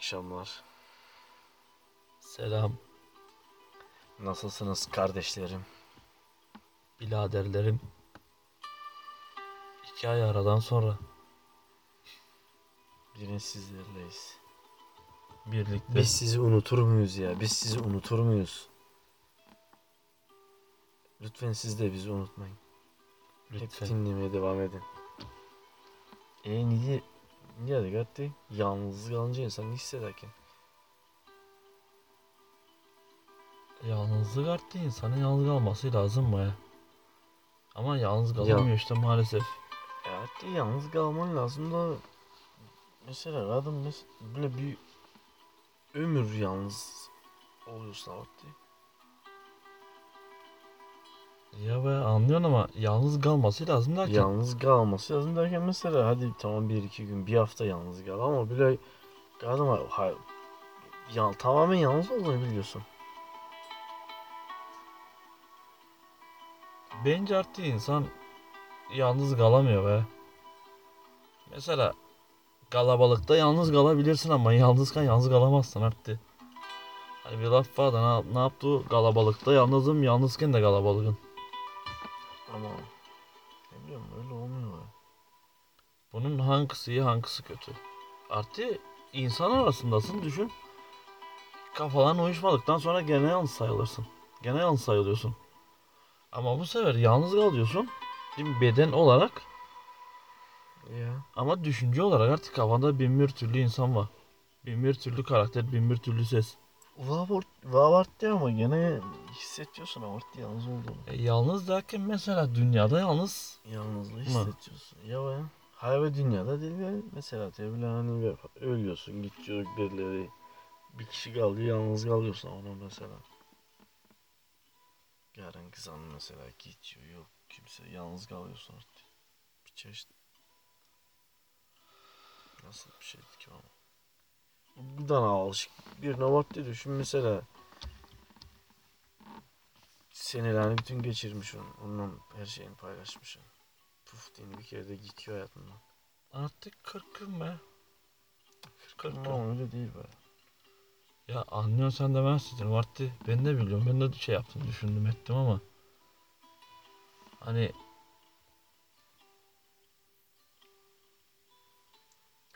akşamlar. Selam Nasılsınız kardeşlerim? biraderlerim. İki ay aradan sonra Yine sizlerleyiz. birlikte Biz sizi unutur muyuz ya? Biz sizi unutur muyuz? Lütfen siz de bizi unutmayın. Hep lütfen dinlemeye devam edin. E niye gitti? Yalnız kalınca insan ne hissederken? yalnızlık arttı insanın yalnız kalması lazım mı ya? Ama yalnız kalamıyor işte maalesef. Evet yalnız kalman lazım da mesela mes böyle bir ömür yalnız oluyorsun vakti. Ya be anlıyorsun ama yalnız kalması lazım derken. Yalnız kalması lazım derken mesela hadi tamam bir iki gün bir hafta yalnız kal ama böyle kadın var ha, ya, tamamen yalnız olduğunu biliyorsun. Bence artık insan yalnız kalamıyor be. Mesela kalabalıkta yalnız kalabilirsin ama yalnızken yalnız kalamazsın artık. Hani bir laf var da ne, ne yaptı? Kalabalıkta yalnızım, yalnızken de kalabalığım. Ama ne bileyim öyle olmuyor. Bunun hangisi iyi hangisi kötü? Artı insan arasındasın düşün. Kafaların uyuşmadıktan sonra gene yalnız sayılırsın. Gene yalnız sayılıyorsun. Ama bu sefer yalnız kalıyorsun. Mi? Beden olarak Ya. ama düşünce olarak artık kafanda bin bir türlü insan var. Bin bir türlü karakter, bin bir türlü ses. Vavart, Vavarttı ama gene hissediyorsun Vavarttı yalnız olduğunu. E, yalnız derken mesela dünyada yalnız Yalnızlığı hissediyorsun. Ya ben hayal ve dünyada değil ya. Mesela tabii hani ölüyorsun gidiyor birileri. Bir kişi kaldı yalnız kalıyorsun ona mesela. Yarın kızan mesela gidiyor yok kimse yalnız kalıyorsun artık. Bir çeşit. Nasıl bir şeydi ki ama. Buradan alışık birine vakti düşün mesela. Senelerini bütün geçirmiş onun. Onunla her şeyini paylaşmışsın. Puf diye bir kere de gidiyor hayatından. artık 40 gün be. 40 gün. Ama öyle değil be. Ya anlıyorsun sen de ben sizin Vartti. Ben de biliyorum. Ben de şey yaptım düşündüm ettim ama. Hani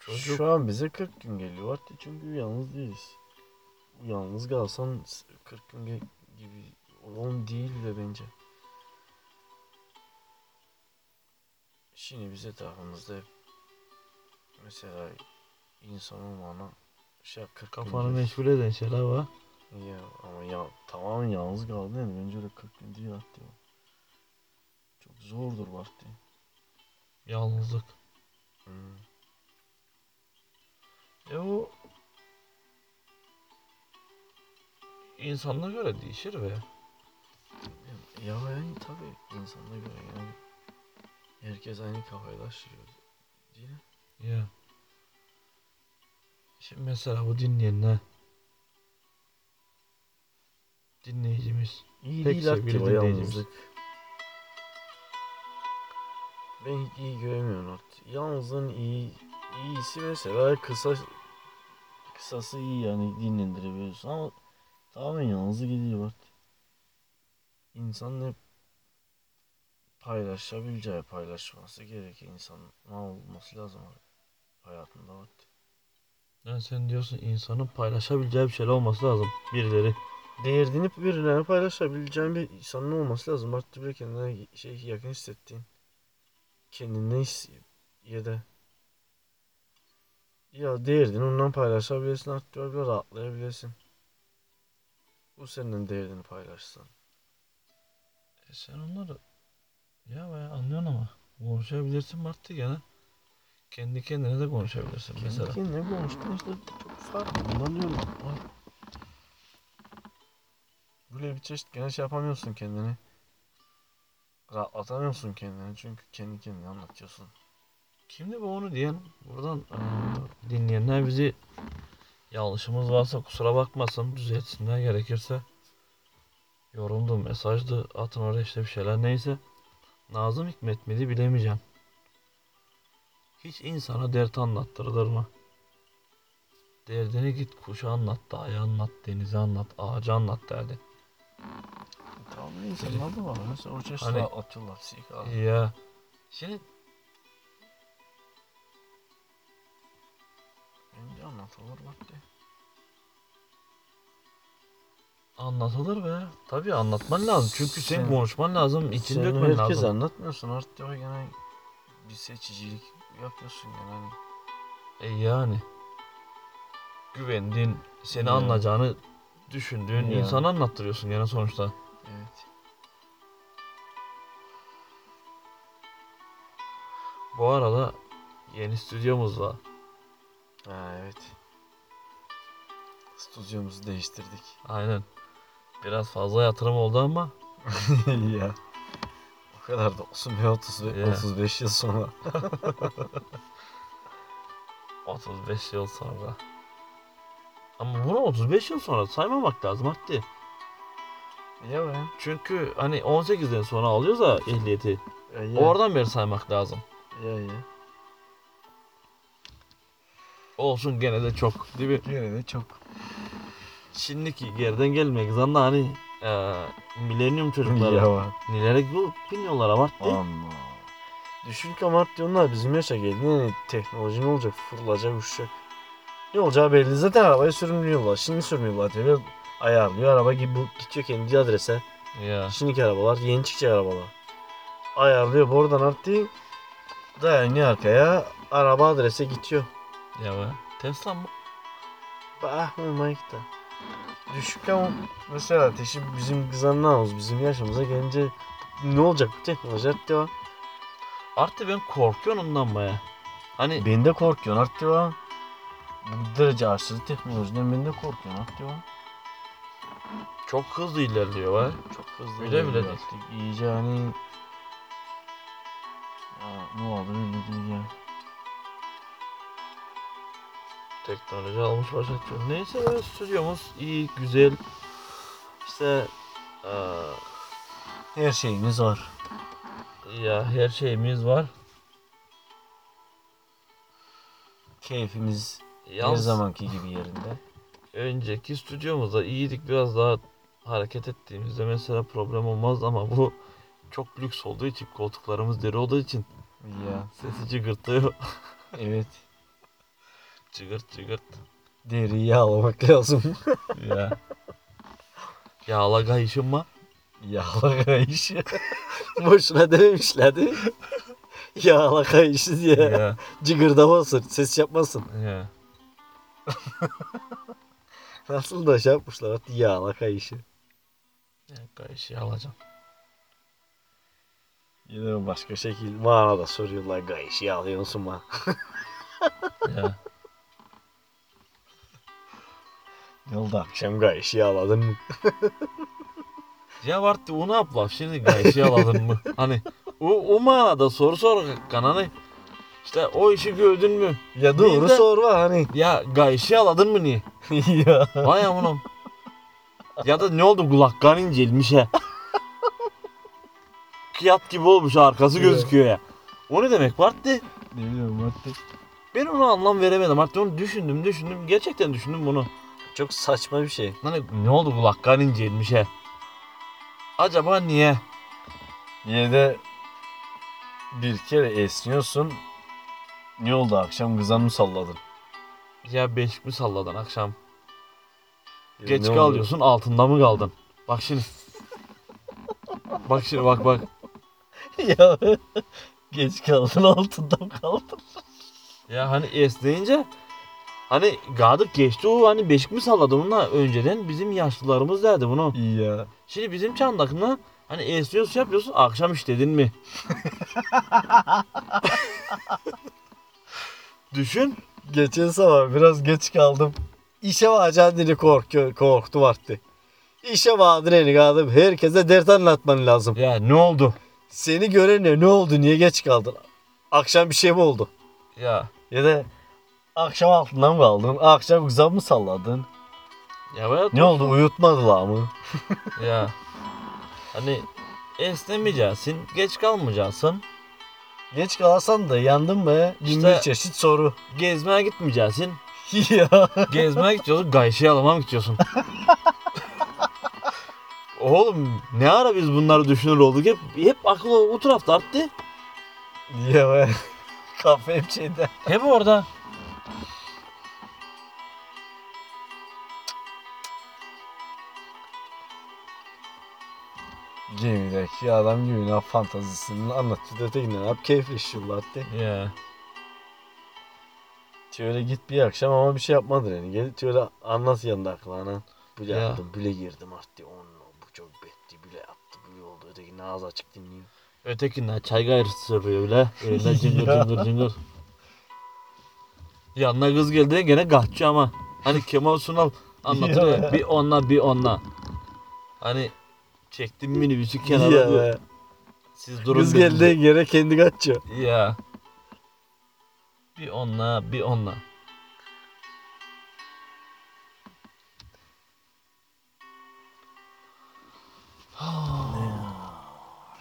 Çocuk- Şu an bize 40 gün geliyor artık çünkü yalnız değiliz. Yalnız kalsan 40 gün ge- gibi on değil de bence. Şimdi biz etrafımızda hep mesela insan olmana şey 40 gün kafanı diyoruz. meşgul eden şeyler var. Ya ama ya tamamen yalnız kaldın yani bence öyle 40 gün değil artık. Çok zordur vakti. Yalnızlık. Hmm. E o insanına göre değişir be. Ya yani tabii insanına göre yani herkes aynı kafayı taşıyor değil mi? Ya. Şimdi mesela bu dinleyenler dinleyicimiz İyi Pek değil sevgili dinleyicimiz. yalnızlık. Ben hiç iyi göremiyorum artık. Yalnızlığın iyi, iyisi mesela kısa kısası iyi yani dinlendirebiliyorsun ama tamamen yalnızlık gidiyor artık. İnsanın hep paylaşabileceği paylaşması gerekiyor. İnsanın ne olması lazım hayatında artık. yani sen diyorsun insanın paylaşabileceği bir şeyler olması lazım. Birileri. Değerini birilerine paylaşabileceğin bir insanın olması lazım. Artık böyle kendine şey yakın hissettiğin. Kendine his ya da ya değerini ondan paylaşabilirsin artık böyle rahatlayabilirsin. Bu senin değerini paylaşsan. E sen onları ya be anlıyorsun ama konuşabilirsin Martı gene. Kendi kendine de konuşabilirsin mesela. Kendi kendine konuştun işte çok farklı. Bundan diyorum. Ay. Böyle bir çeşit gene şey yapamıyorsun kendini. Rahatlatamıyorsun kendini çünkü kendi kendine anlatıyorsun. Kimdi bu onu diyen? Buradan eee, dinleyenler bizi yanlışımız varsa kusura bakmasın düzeltsinler gerekirse. Yorumdu, mesajdı, atın oraya işte bir şeyler neyse. Nazım Hikmet miydi bilemeyeceğim. Hiç insana dert anlattırılır mı? Derdini git kuşa anlat, dağa anlat, denize anlat, ağaca anlat derdi. Tamam insanlar da var. Mesela o çeşitli Hani- atıyorlar. Ya. Şimdi Bence anlatılır bak anlatılır be. Tabii anlatman lazım. Çünkü sen, Sen- konuşman lazım, için Sen dökmen lazım. anlatmıyorsun artık ya gene bir seçicilik yapıyorsun yani. Hani. E yani. Güvendiğin, seni Ya. anlayacağını düşündüğün Ya. insana anlattırıyorsun gene sonuçta. Evet. Bu arada yeni stüdyomuz var. Ha evet. Stüdyomuzu değiştirdik. Aynen. Biraz fazla yatırım oldu ama ya. O kadar da olsun be 35, Ya. 35 yıl sonra. 35 yıl sonra. Ama bunu 35 yıl sonra saymamak lazım Hatta. Ya be. Çünkü hani 18'den sonra alıyoruz ya ehliyeti. Ya, ya. Oradan beri saymak lazım. Ya ya. Olsun gene de çok. Değil mi? Gene de çok. Şimdiki geriden gelmek zanlı hani eee milenyum çocukları. Ya. Nelere biniyorlar abarttı. Allah. Düşün ki Amartyonlar bizim yaşa geldi. Yani teknoloji ne olacak? Fırılacak, uçacak. Ne olacağı belli. Zaten arabayı sürmüyorlar. Şimdi sürmüyorlar tabii. Ayarlıyor. Araba gibi bu gidiyor kendi adrese. Ya. Şimdiki arabalar yeni çıkacak arabalar. Ayarlıyor. Buradan artık dayanıyor arkaya. Araba adrese gidiyor. Be. Tesla mı? Bah olmayık da. Düşük ama mesela ateşi bizim kızanlarımız bizim yaşımıza gelince ne olacak bu teknoloji artık var. Artık ben korkuyorum ondan baya. Hani Ben de korkuyorsun artık var. Bu derece aşırı teknolojiden ben de korkuyorum artık var. çok hızlı ilerliyor var. Çok hızlı. Bile bile artık. İyice hani ya ne oldu öyle değil ya. Teknoloji almış başa çıkıyor. Neyse ya, stüdyomuz iyi, güzel. İşte eee, Her şeyimiz var. ya her şeyimiz var. Keyfimiz her Yalnız zamanki gibi yerinde. önceki stüdyomuzda iyiydik biraz daha hareket ettiğimizde mesela problem olmaz ama bu çok lüks olduğu için koltuklarımız deri olduğu için Ya sesi cıgırtıyor. evet. Cıgırt cıgırt. Deriyi yağlamak lazım. ya. Yağla kayışım mı? Yağla kayışı. Boşuna dememişlerdi. Yağla kayışı diye. Ya. Cıgırdamasın, ses yapmasın. ya. Nasıl da şey yapmışlar artık yağla kayışı. ya kayışı alacağım. Yine başka şekil manada soruyorlar kayışı yağlıyor musun ma? Ya. Yolda akşam kayışı yağladın mı? Ya vardı o ne yapla şimdi kayışı aladın mı? Hani o, o manada soru sor kananı. İşte o işi gördün mü? Ya doğru de- sor var hani. Ya kayışı aladın mı niye? ya. Vay amanım. ya da ne oldu kulakkan incelmiş he. Kıyat gibi olmuş arkası Evet. gözüküyor ya. O ne demek Martti? Ne bileyim artık. Ben ona anlam veremedim. Artık onu düşündüm düşündüm. Gerçekten düşündüm bunu. Çok saçma bir şey. Hani ne oldu kulakkan incelmiş he. Acaba niye? Yine de bir kere esniyorsun. Ne oldu akşam kızan mı salladın? Ya beşik mi salladın akşam? Ya Geç ne oldu? kalıyorsun altında mı kaldın? Bak şimdi. bak şimdi bak bak. ya geç kaldın altından kaldın. Ya hani esneyince hani gadık geçti o hani beşik mi salladın onunla önceden bizim yaşlılarımız derdi bunu. İyi ya. Şimdi bizim çandakına hani esniyorsun yapıyorsun akşam işledin mi? Düşün. Geçen sabah biraz geç kaldım. İşe varacağım diye korkuyor, korktu vardı. İşe vardır kaldım. Herkese dert anlatman lazım. Ya ne oldu? Seni görene ne oldu? Niye geç kaldın? Akşam bir şey mi oldu? Ya Ya da akşam altından mı kaldın? Akşam güzel mı salladın? ya veya Ne oldu? Uyutmadılar mı? ya hani esnemeyeceksin, geç kalmayacaksın, Geç kalarsan da yandın mı? Bin İşte- bir çeşit soru. gezmeye gitmeyeceksin. ya. Gezmeye gidiyorsun, gayşe alamam gidiyorsun. Oğlum ne ara biz bunları düşünür olduk? Hep, hep akıl o, o tarafta arttı. Ya be. Kafe hep şeyde. Hep orada. Gemideki adam gibi ne fantazisini anlatıyor ötekine ne yap keyifleşiyorlar de. Ya. Şöyle git bir akşam ama bir şey yapmadın yani. Gel şöyle anlat yanında aklına. Böyle Ya. yaptım, böyle girdim artık. Onunla bu çok betti, böyle yaptı, böyle oldu. Öteki ağzı açık dinliyor. Ötekinden çay gayrısı sırrıyor bile. Elinde cıngır Ya. cıngır cıngır. Yanına kız geldi gene gahçı ama. Hani Kemal Sunal anlatır ya. Ya. Bir onla bir onla. Hani çektim minibüsü kenara. Ya diyor. be. Siz durun. Kız dedi. geldiği yere kendi kaçıyor. Ya. Bir onla bir onla.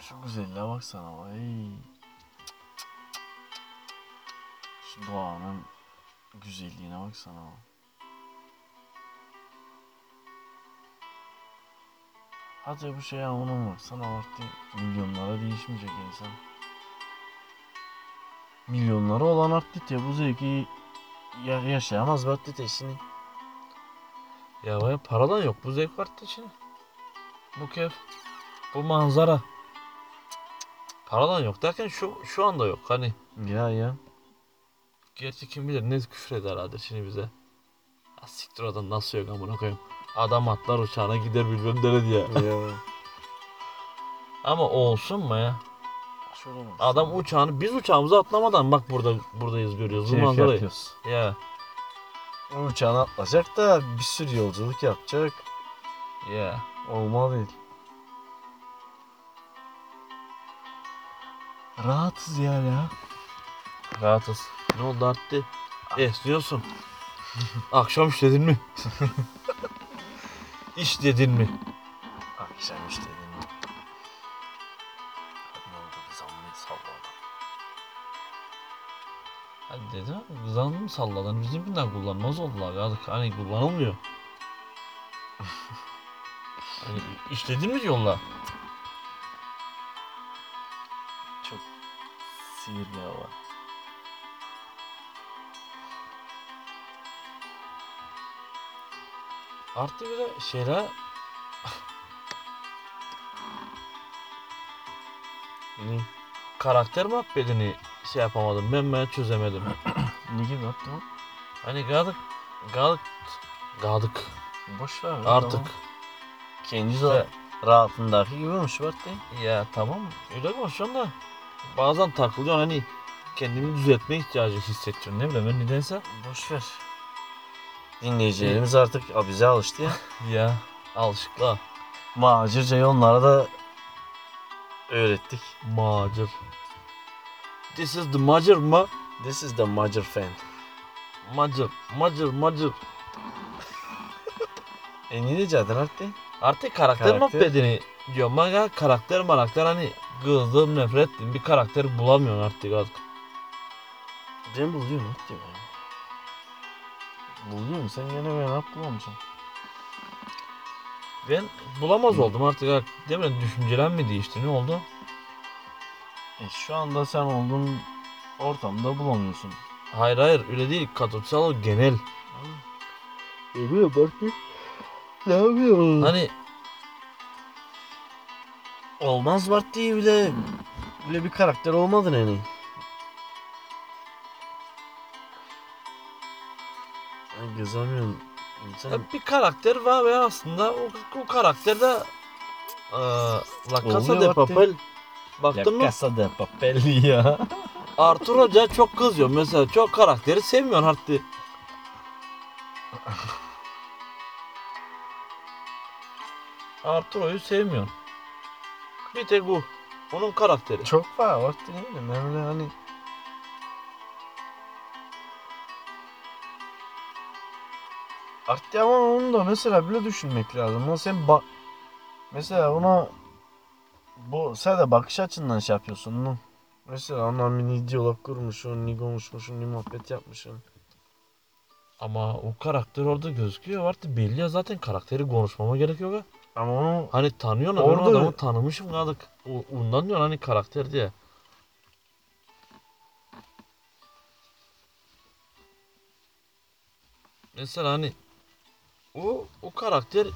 Şu güzelliğe baksana vay. Şu doğanın güzelliğine baksana. Hadi bu şeye onun baksana vakti milyonlara değişmeyecek insan. Milyonları olan arttı bu zevki ya yaşayamaz vakti teşini. Ya vay paradan yok bu zevk arttı içine. Bu keyif. Bu manzara. Paradan yok derken şu şu anda yok. Hani Ya ya. gerçi kim bilir ne küfür eder herhalde şimdi bize. Ya siktir adam nasıl yok amına koyayım. Adam atlar uçağına gider bilmem nereye diye. Ama o olsun mu ya? Şöyle bak. Adam uçağını biz uçağımıza atlamadan bak burada buradayız görüyoruz bu Keyif manzarayı. yapıyoruz. Ya O uçağına atlayacak da bir sürü yolculuk yapacak. ya. Olmalı değil. Rahatız ya ya. Rahatız. Ne oldu arttı? Esniyorsun. Akşam işledin mi? İş dedin mi? Akşam işte dedim. Ne oldu zammı salladı. Hadi dedim kızan mı salladın? Bizimkinden kullanmaz oldular ya. Hani kullanılmıyor. hani işledin mi diyorlar? Çok sihir bir hava. Artı bir de şeyler Ne? karakter muhabbetini şey yapamadım. Ben ben çözemedim. Ne gibi yaptı o? Hani gadık gadık gadık Boş ver. lan, artık. tamam. Kendi de rahatındaki gibi olmuş bak de. Ya tamam öyle konuşuyorsun da bazen takılıyorsun hani kendimi düzeltme ihtiyacı hissediyorum ne bileyim ben nedense. Boş ver. Dinleyicilerimiz artık a, bize alıştı ya. Ya alışıkla Macircayı onlara da öğrettik. macir. This is the macir mı? This is the Macir fan. Macir, macir, macir. E ne diyecektin artık? Artık karakter, Karakter. muhabbetini diyorum ben ya karakter karakter hani kızdığım nefret ettiğim bir karakter bulamıyorsun artık artık. Ben buluyorum artık ben. Buluyorum sen gene ben ne yapmamışsın. Ben bulamaz oldum artık artık değil mi? Düşüncelerim mi değişti ne oldu? E şu anda sen olduğun ortamda bulamıyorsun. Hayır hayır öyle değil katotsal genel. Geliyor Bartu. Ne yapıyorsun? Hani Olmaz Bart diye bile. Bile bir karakter olmadın hani. Ay gezemiyorum. Sen Ya bir karakter var ve aslında o, o karakter de eee La Casa Oluyor de Papel baktın mı? Casa de Papel ya. Arthur Hoca çok kızıyor mesela çok karakteri sevmiyorsun artık. Arturo'yu sevmiyorsun. Bir tek bu. Onun karakteri. Çok var mi? Ben öyle hani Artık ama onu da mesela bile düşünmek lazım. Ama sen bak mesela ona bu sen de bakış açından şey yapıyorsun. lan. Mesela ondan bir diyalog kurmuşsun, ni konuşmuşsun, ni muhabbet yapmışsın. Ama o karakter orada gözüküyor artık belli ya zaten karakteri konuşmama gerek yok ha. Ama onu Hani tanıyorsun ben Orada- o adamı tanımışım kaldık. O, ondan diyor hani karakter diye. Mesela hani o o karakter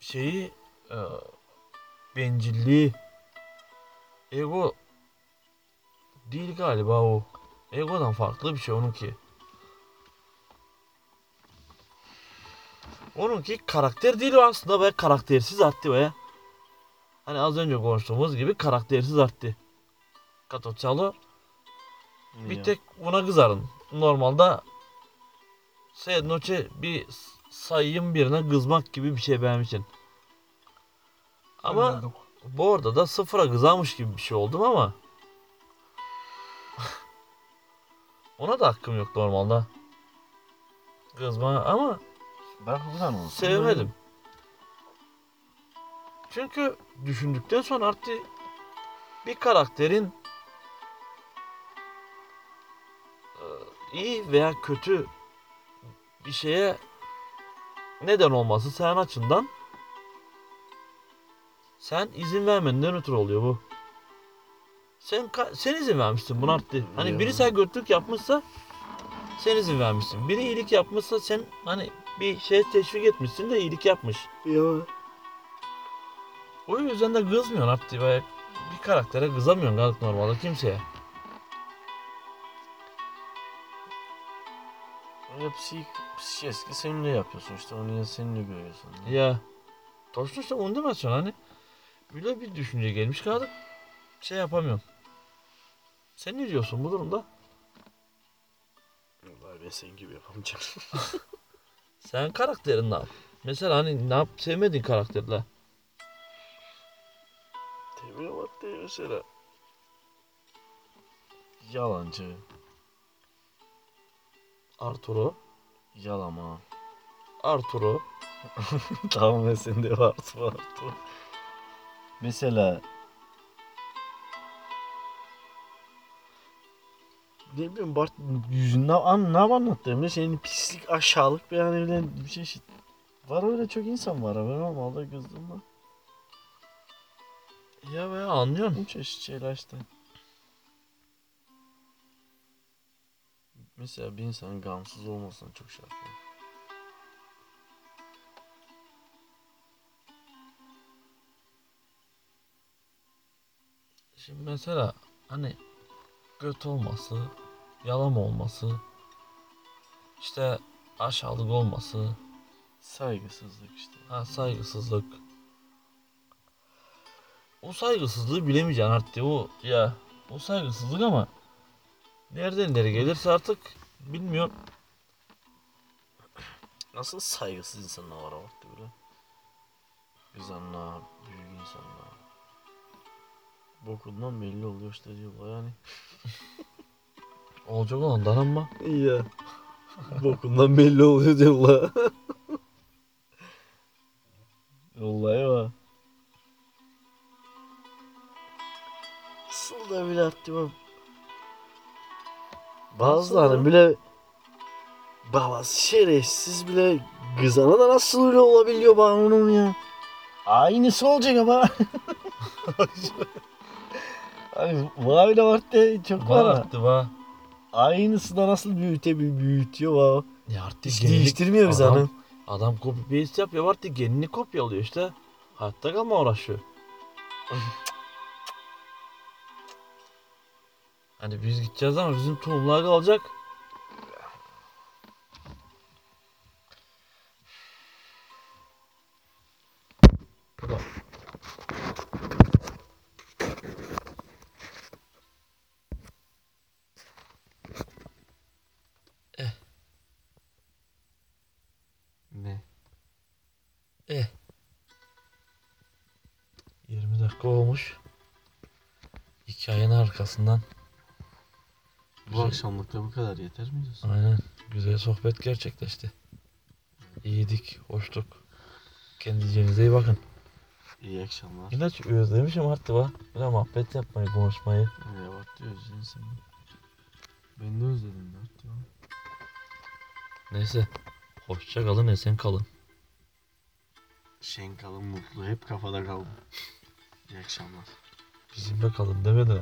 şeyi e, bencilliği ego değil galiba o. Egodan farklı bir şey onunki. Onunki karakter değil aslında ve karaktersiz arttı be. Hani az önce konuştuğumuz gibi karaktersiz arttı. Katoçalo bir tek buna kızarın. Normalde Noche bir sayıyım birine kızmak gibi bir şey benim için. Ama bu arada da sıfıra kızarmış gibi bir şey oldum ama ona da hakkım yok normalde. Kızma ama ben olsun. Sevmedim. Çünkü düşündükten sonra artık bir karakterin iyi veya kötü bir şeye neden olması sen açından sen izin vermenden ötürü oluyor bu. Sen sen izin vermişsin buna artık. Hani biri sen kötülük yapmışsa sen izin vermişsin. Biri iyilik yapmışsa sen hani bir şey teşvik etmişsin de iyilik yapmış. Ya. O yüzden de kızmıyorsun artık bir karaktere kızamıyorsun galiba normalde kimseye. Ya şey, psik, şey psikeski seninle yapıyorsun işte onu ya seninle görüyorsun. Ya. Toşlu işte onu demezsin hani. Böyle bir düşünce gelmiş kaldık. Şey yapamıyorum. Sen ne diyorsun bu durumda? Vallahi ben senin gibi yapamayacağım. Sen karakterin ne? Mesela hani ne yap sevmediğin karakterler? Temel olarak değil mesela. Yalancı. Arturo. yalama. Arturo. tamam ben sende vardı vardı. Mesela ne bileyim Bart yüzünden an ne anlattığımda senin pislik aşağılık bir yani öyle bir şey şey- var öyle çok insan var ha ben normalde kızdığımda Ya be anlıyorum. çeşit şeyler işte. Mesela bir insanın gamsız olmasına çok yapıyor. Şimdi mesela hani göt olması, yalan olması, işte aşağılık olması, Saygısızlık işte. Ha saygısızlık. O saygısızlığı bilemeyeceksin artık. O ya o saygısızlık ama nereden nereye gelirse artık bilmiyorum. Nasıl saygısız insanlar var vakti böyle. Kızanlar, büyük insanlar. Bokundan belli oluyor işte diyorlar yani. Olacak olandan ama İyi ya. Bokundan belli oluyor diyorlar. Vallahi var. Nasıl da bile attı bak. Bazıları bile babası şerefsiz bile kızana da nasıl öyle olabiliyor bana onun ya. Aynısı olacak ama. Hani mavi de var de çok var. var artık va. Aynısı da nasıl büyüte büyütüyor va. Ya artık Hiç genlik- değiştirmiyor biz adam, hanım. adam copy paste yapıyor artık genini kopyalıyor işte. Hayatta kalma uğraşıyor. hani biz gideceğiz ama bizim tohumlar kalacak. Bu da- Ne? Eh. 20 dakika olmuş. Hikayenin arkasından. Bu Güzel. akşamlıkta bu kadar yeter mi diyorsun? Aynen. Güzel sohbet gerçekleşti. İyiydik, hoştuk. Kendinize iyi bakın. İyi akşamlar. İlaç özlemişim artık bak. Biraz muhabbet yapmayı, konuşmayı. Ee, ne vakti özledin sen? Ben de özledim Mert ya. Neyse. Hoşça kalın, esen kalın. Şen kalın, mutlu, hep kafada kalın. İyi akşamlar. Bizimle kalın demedin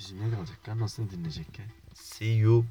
demedi. Bizimle kalacaklar nasıl dinleyecek ya? See you.